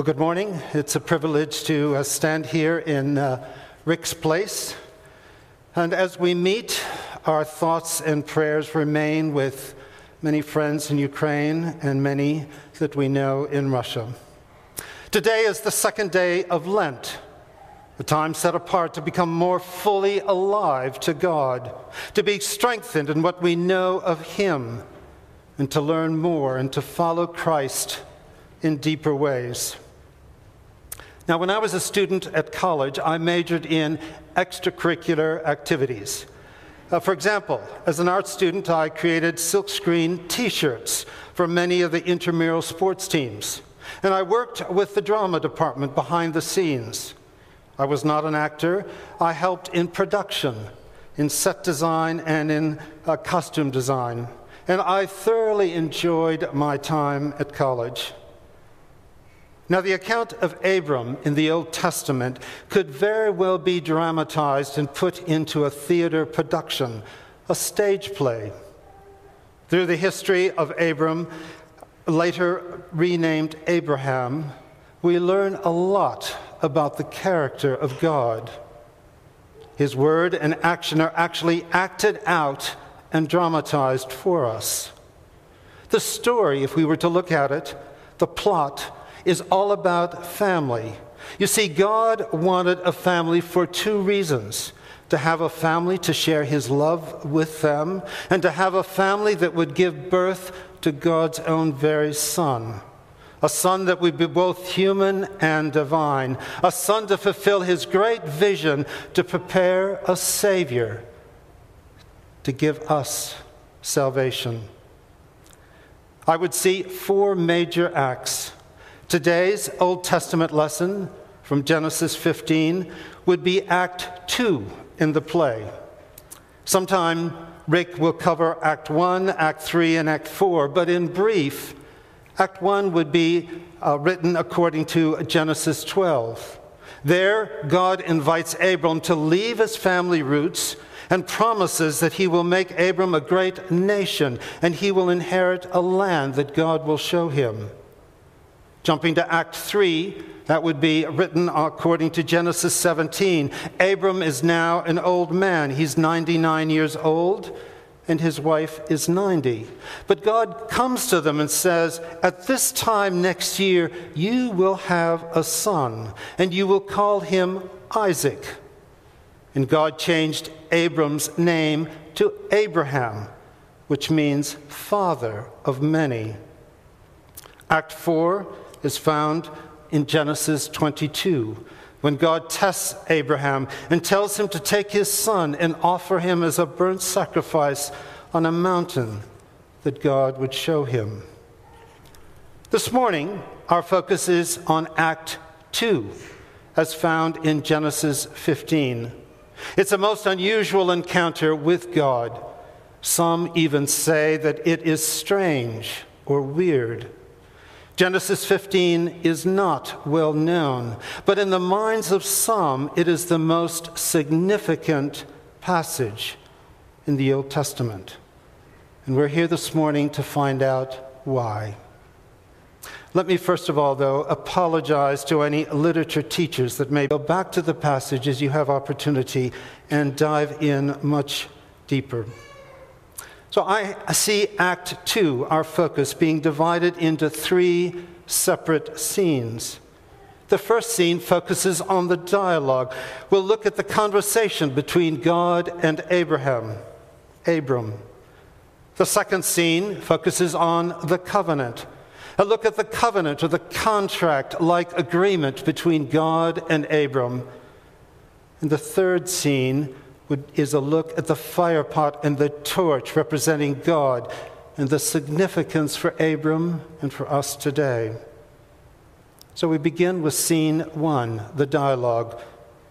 Well, good morning. It's a privilege to uh, stand here in uh, Rick's place. And as we meet, our thoughts and prayers remain with many friends in Ukraine and many that we know in Russia. Today is the second day of Lent, a time set apart to become more fully alive to God, to be strengthened in what we know of Him, and to learn more and to follow Christ in deeper ways. Now, when I was a student at college, I majored in extracurricular activities. Uh, for example, as an art student, I created silkscreen t shirts for many of the intramural sports teams. And I worked with the drama department behind the scenes. I was not an actor, I helped in production, in set design, and in uh, costume design. And I thoroughly enjoyed my time at college. Now, the account of Abram in the Old Testament could very well be dramatized and put into a theater production, a stage play. Through the history of Abram, later renamed Abraham, we learn a lot about the character of God. His word and action are actually acted out and dramatized for us. The story, if we were to look at it, the plot, is all about family. You see, God wanted a family for two reasons to have a family to share his love with them, and to have a family that would give birth to God's own very Son. A son that would be both human and divine. A son to fulfill his great vision to prepare a Savior to give us salvation. I would see four major acts Today's Old Testament lesson from Genesis 15 would be Act 2 in the play. Sometime Rick will cover Act 1, Act 3, and Act 4, but in brief, Act 1 would be uh, written according to Genesis 12. There, God invites Abram to leave his family roots and promises that he will make Abram a great nation and he will inherit a land that God will show him. Jumping to Act 3, that would be written according to Genesis 17. Abram is now an old man. He's 99 years old, and his wife is 90. But God comes to them and says, At this time next year, you will have a son, and you will call him Isaac. And God changed Abram's name to Abraham, which means father of many. Act 4 is found in Genesis 22 when God tests Abraham and tells him to take his son and offer him as a burnt sacrifice on a mountain that God would show him. This morning, our focus is on Act 2, as found in Genesis 15. It's a most unusual encounter with God. Some even say that it is strange or weird. Genesis 15 is not well known, but in the minds of some, it is the most significant passage in the Old Testament. And we're here this morning to find out why. Let me first of all, though, apologize to any literature teachers that may go back to the passage as you have opportunity and dive in much deeper. So I see Act Two, our focus, being divided into three separate scenes. The first scene focuses on the dialogue. We'll look at the conversation between God and Abraham, Abram. The second scene focuses on the covenant. A look at the covenant or the contract like agreement between God and Abram. And the third scene is a look at the fire pot and the torch representing God and the significance for Abram and for us today. So we begin with scene one, the dialogue.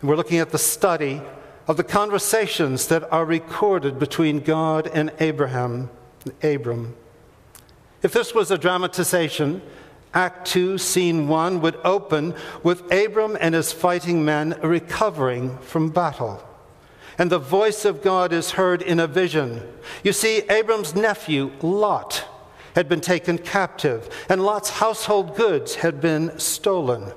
And We're looking at the study of the conversations that are recorded between God and Abraham, Abram. If this was a dramatization, Act 2, Scene 1 would open with Abram and his fighting men recovering from battle and the voice of God is heard in a vision. You see, Abram's nephew, Lot, had been taken captive, and Lot's household goods had been stolen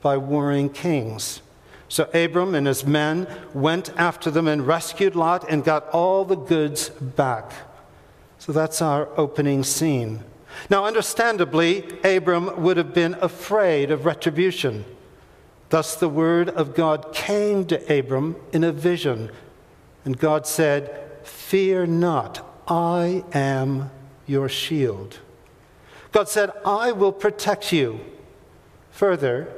by warring kings. So Abram and his men went after them and rescued Lot and got all the goods back. So that's our opening scene. Now, understandably, Abram would have been afraid of retribution. Thus, the word of God came to Abram in a vision, and God said, Fear not, I am your shield. God said, I will protect you. Further,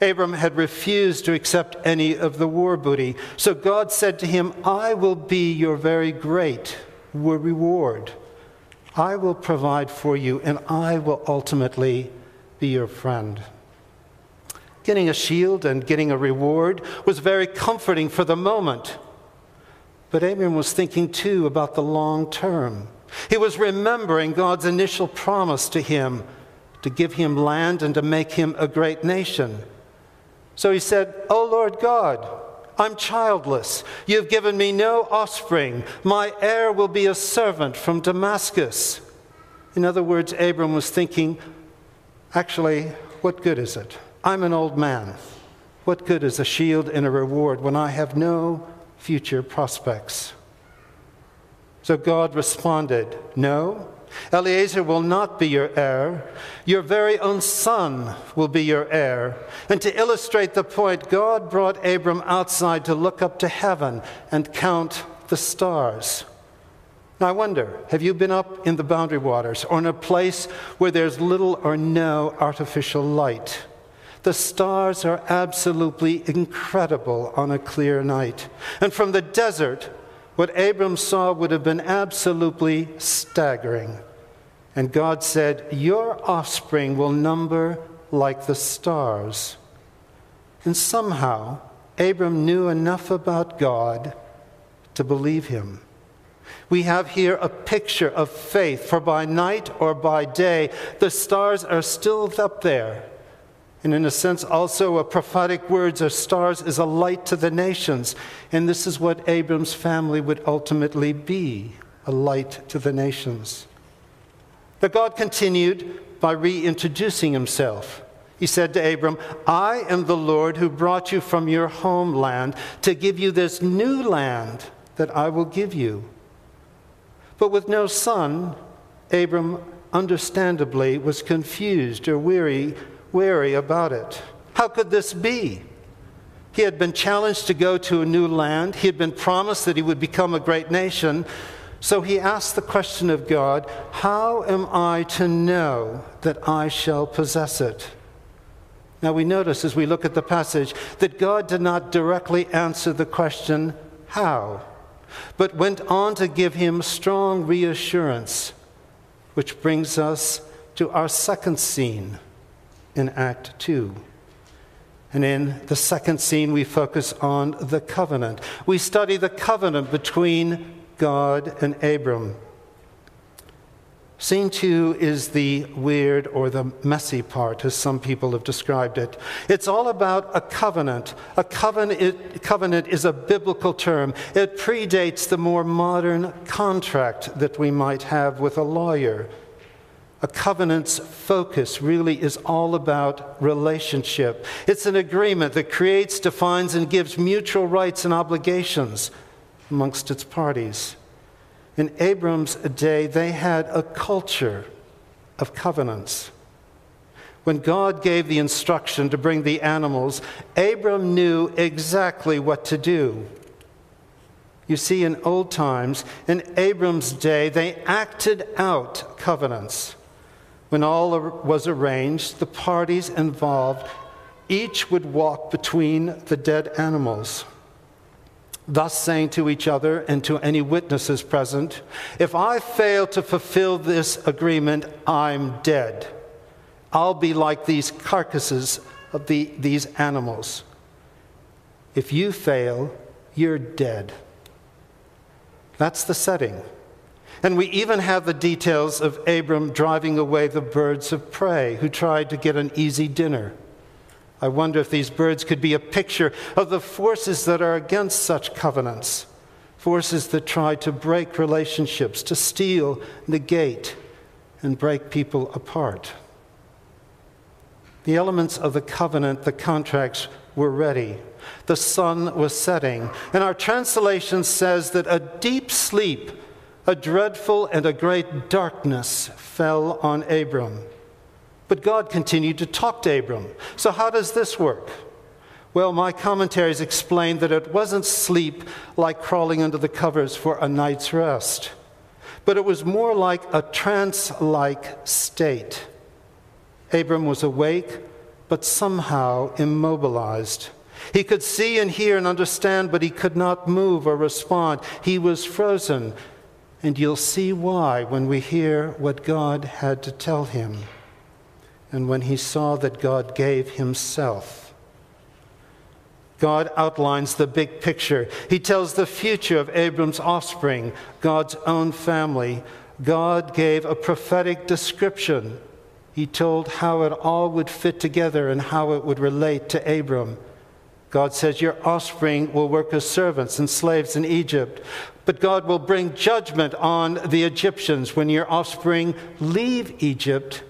Abram had refused to accept any of the war booty. So God said to him, I will be your very great reward. I will provide for you, and I will ultimately be your friend. Getting a shield and getting a reward was very comforting for the moment. But Abram was thinking too about the long term. He was remembering God's initial promise to him to give him land and to make him a great nation. So he said, O Lord God, I'm childless. You've given me no offspring. My heir will be a servant from Damascus. In other words, Abram was thinking, actually, what good is it? I'm an old man. What good is a shield and a reward when I have no future prospects? So God responded, No, Eliezer will not be your heir. Your very own son will be your heir. And to illustrate the point, God brought Abram outside to look up to heaven and count the stars. Now, I wonder have you been up in the boundary waters or in a place where there's little or no artificial light? The stars are absolutely incredible on a clear night. And from the desert, what Abram saw would have been absolutely staggering. And God said, Your offspring will number like the stars. And somehow, Abram knew enough about God to believe him. We have here a picture of faith, for by night or by day, the stars are still up there and in a sense, also a prophetic words or stars is a light to the nations. And this is what Abram's family would ultimately be a light to the nations. But God continued by reintroducing himself. He said to Abram, I am the Lord who brought you from your homeland to give you this new land that I will give you. But with no son, Abram understandably was confused or weary wary about it. How could this be? He had been challenged to go to a new land. He had been promised that he would become a great nation. So he asked the question of God How am I to know that I shall possess it? Now we notice as we look at the passage that God did not directly answer the question, How? But went on to give him strong reassurance, which brings us to our second scene in Act 2. And in the second scene, we focus on the covenant. We study the covenant between God and Abram. Scene two is the weird or the messy part, as some people have described it. It's all about a covenant. A covenant, covenant is a biblical term, it predates the more modern contract that we might have with a lawyer a covenant's focus really is all about relationship. It's an agreement that creates, defines, and gives mutual rights and obligations amongst its parties. In Abram's day, they had a culture of covenants. When God gave the instruction to bring the animals, Abram knew exactly what to do. You see, in old times, in Abram's day, they acted out covenants. When all was arranged, the parties involved each would walk between the dead animals, thus saying to each other and to any witnesses present, If I fail to fulfill this agreement, I'm dead. I'll be like these carcasses of the, these animals. If you fail, you're dead. That's the setting. And we even have the details of Abram driving away the birds of prey who tried to get an easy dinner. I wonder if these birds could be a picture of the forces that are against such covenants, forces that try to break relationships, to steal, negate, and break people apart. The elements of the covenant, the contracts, were ready. The sun was setting. And our translation says that a deep sleep, a dreadful and a great darkness fell on Abram. But God continued to talk to Abram. So, how does this work? Well, my commentaries explain that it wasn't sleep like crawling under the covers for a night's rest, but it was more like a trance like state. Abram was awake, but somehow immobilized. He could see and hear and understand, but he could not move or respond. He was frozen. And you'll see why when we hear what God had to tell him and when he saw that God gave himself. God outlines the big picture. He tells the future of Abram's offspring, God's own family. God gave a prophetic description. He told how it all would fit together and how it would relate to Abram. God says, Your offspring will work as servants and slaves in Egypt. But God will bring judgment on the Egyptians. When your offspring leave Egypt,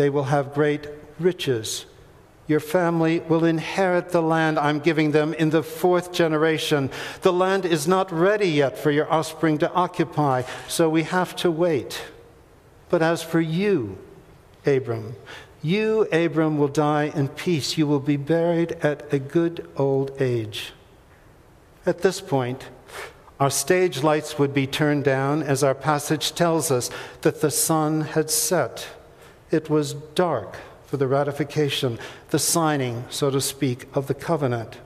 they will have great riches. Your family will inherit the land I'm giving them in the fourth generation. The land is not ready yet for your offspring to occupy, so we have to wait. But as for you, Abram, you, Abram, will die in peace. You will be buried at a good old age. At this point, our stage lights would be turned down as our passage tells us that the sun had set. It was dark for the ratification, the signing, so to speak, of the covenant.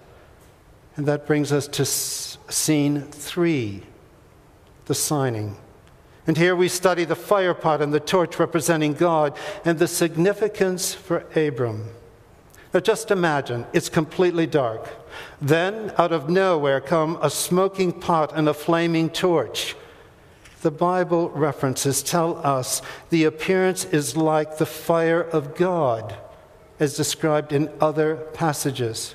And that brings us to scene three the signing. And here we study the fire pot and the torch representing God and the significance for Abram. Now just imagine, it's completely dark. Then, out of nowhere, come a smoking pot and a flaming torch. The Bible references tell us the appearance is like the fire of God, as described in other passages.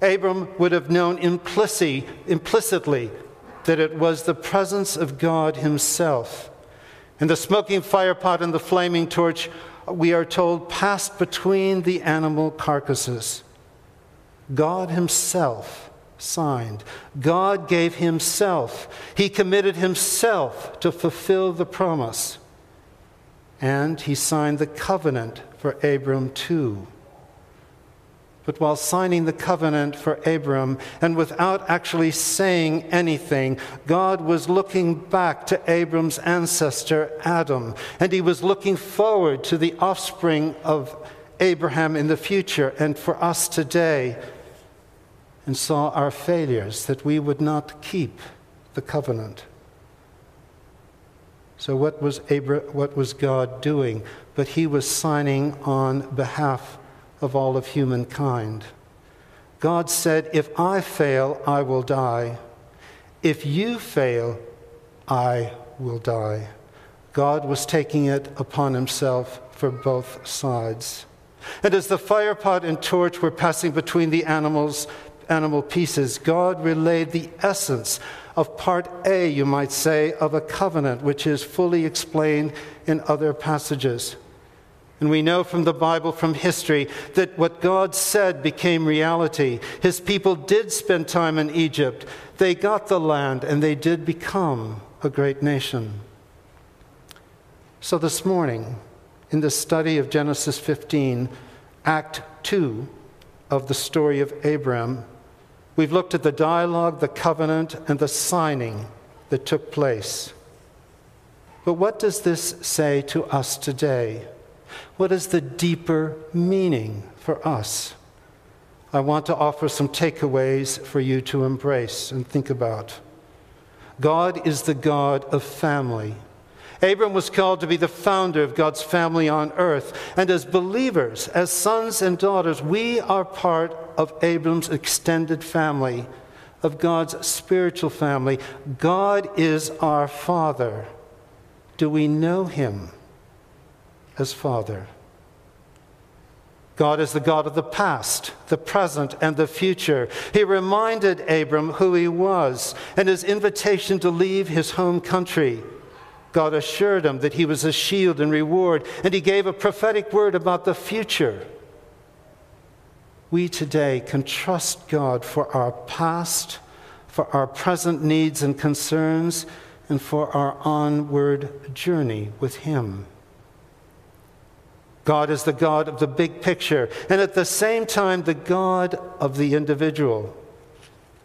Abram would have known implicitly that it was the presence of God Himself. And the smoking firepot and the flaming torch, we are told, passed between the animal carcasses. God Himself signed. God gave Himself. He committed Himself to fulfill the promise. And He signed the covenant for Abram too. But while signing the covenant for Abram, and without actually saying anything, God was looking back to Abram's ancestor, Adam, and he was looking forward to the offspring of Abraham in the future and for us today, and saw our failures that we would not keep the covenant. So, what was, Abra- what was God doing? But he was signing on behalf of all of humankind. God said, If I fail, I will die. If you fail, I will die. God was taking it upon himself for both sides. And as the firepot and torch were passing between the animals, animal pieces, God relayed the essence of part A, you might say, of a covenant, which is fully explained in other passages. And we know from the Bible, from history, that what God said became reality. His people did spend time in Egypt. They got the land and they did become a great nation. So this morning, in the study of Genesis 15, Act 2 of the story of Abram, we've looked at the dialogue, the covenant, and the signing that took place. But what does this say to us today? What is the deeper meaning for us? I want to offer some takeaways for you to embrace and think about. God is the God of family. Abram was called to be the founder of God's family on earth. And as believers, as sons and daughters, we are part of Abram's extended family, of God's spiritual family. God is our Father. Do we know him? as Father. God is the God of the past, the present, and the future. He reminded Abram who he was and his invitation to leave his home country. God assured him that he was a shield and reward, and he gave a prophetic word about the future. We today can trust God for our past, for our present needs and concerns, and for our onward journey with Him. God is the God of the big picture, and at the same time, the God of the individual.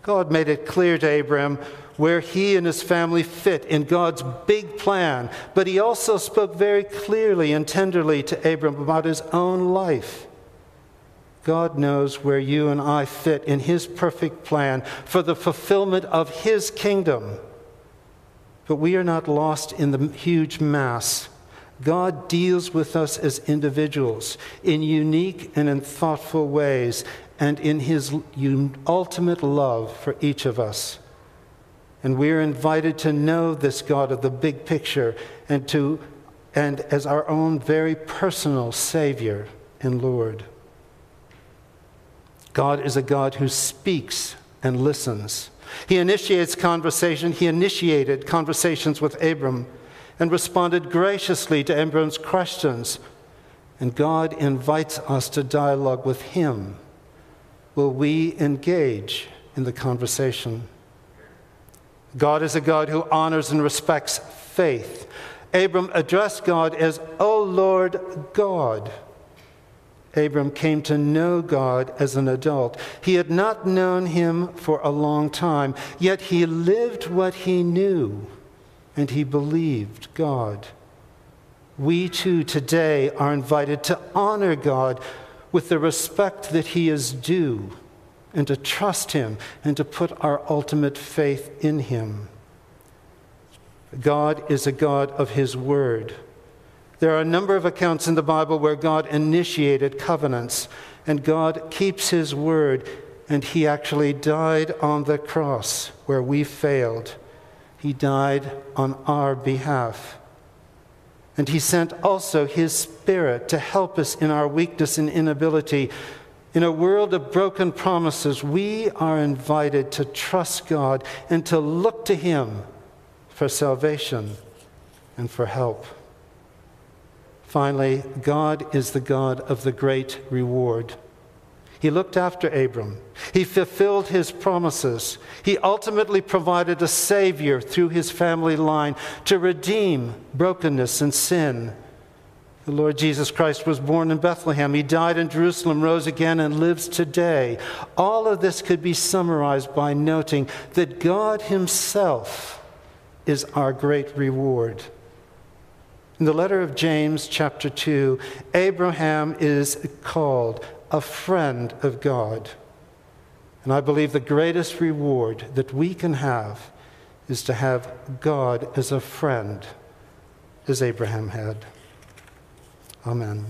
God made it clear to Abram where he and his family fit in God's big plan, but he also spoke very clearly and tenderly to Abram about his own life. God knows where you and I fit in his perfect plan for the fulfillment of his kingdom. But we are not lost in the huge mass. God deals with us as individuals in unique and in thoughtful ways, and in his ultimate love for each of us. And we are invited to know this God of the big picture and to and as our own very personal Savior and Lord. God is a God who speaks and listens. He initiates conversation. He initiated conversations with Abram and responded graciously to Abram's questions. And God invites us to dialogue with him will we engage in the conversation? God is a God who honors and respects faith. Abram addressed God as, O Lord God. Abram came to know God as an adult. He had not known him for a long time, yet he lived what he knew and he believed God. We too today are invited to honor God with the respect that he is due, and to trust him and to put our ultimate faith in him. God is a God of his word. There are a number of accounts in the Bible where God initiated covenants, and God keeps his word, and he actually died on the cross where we failed. He died on our behalf. And he sent also his Spirit to help us in our weakness and inability. In a world of broken promises, we are invited to trust God and to look to him for salvation and for help. Finally, God is the God of the great reward. He looked after Abram. He fulfilled his promises. He ultimately provided a Savior through his family line to redeem brokenness and sin. The Lord Jesus Christ was born in Bethlehem. He died in Jerusalem, rose again, and lives today. All of this could be summarized by noting that God Himself is our great reward. In the letter of James, chapter 2, Abraham is called a friend of God. And I believe the greatest reward that we can have is to have God as a friend, as Abraham had. Amen.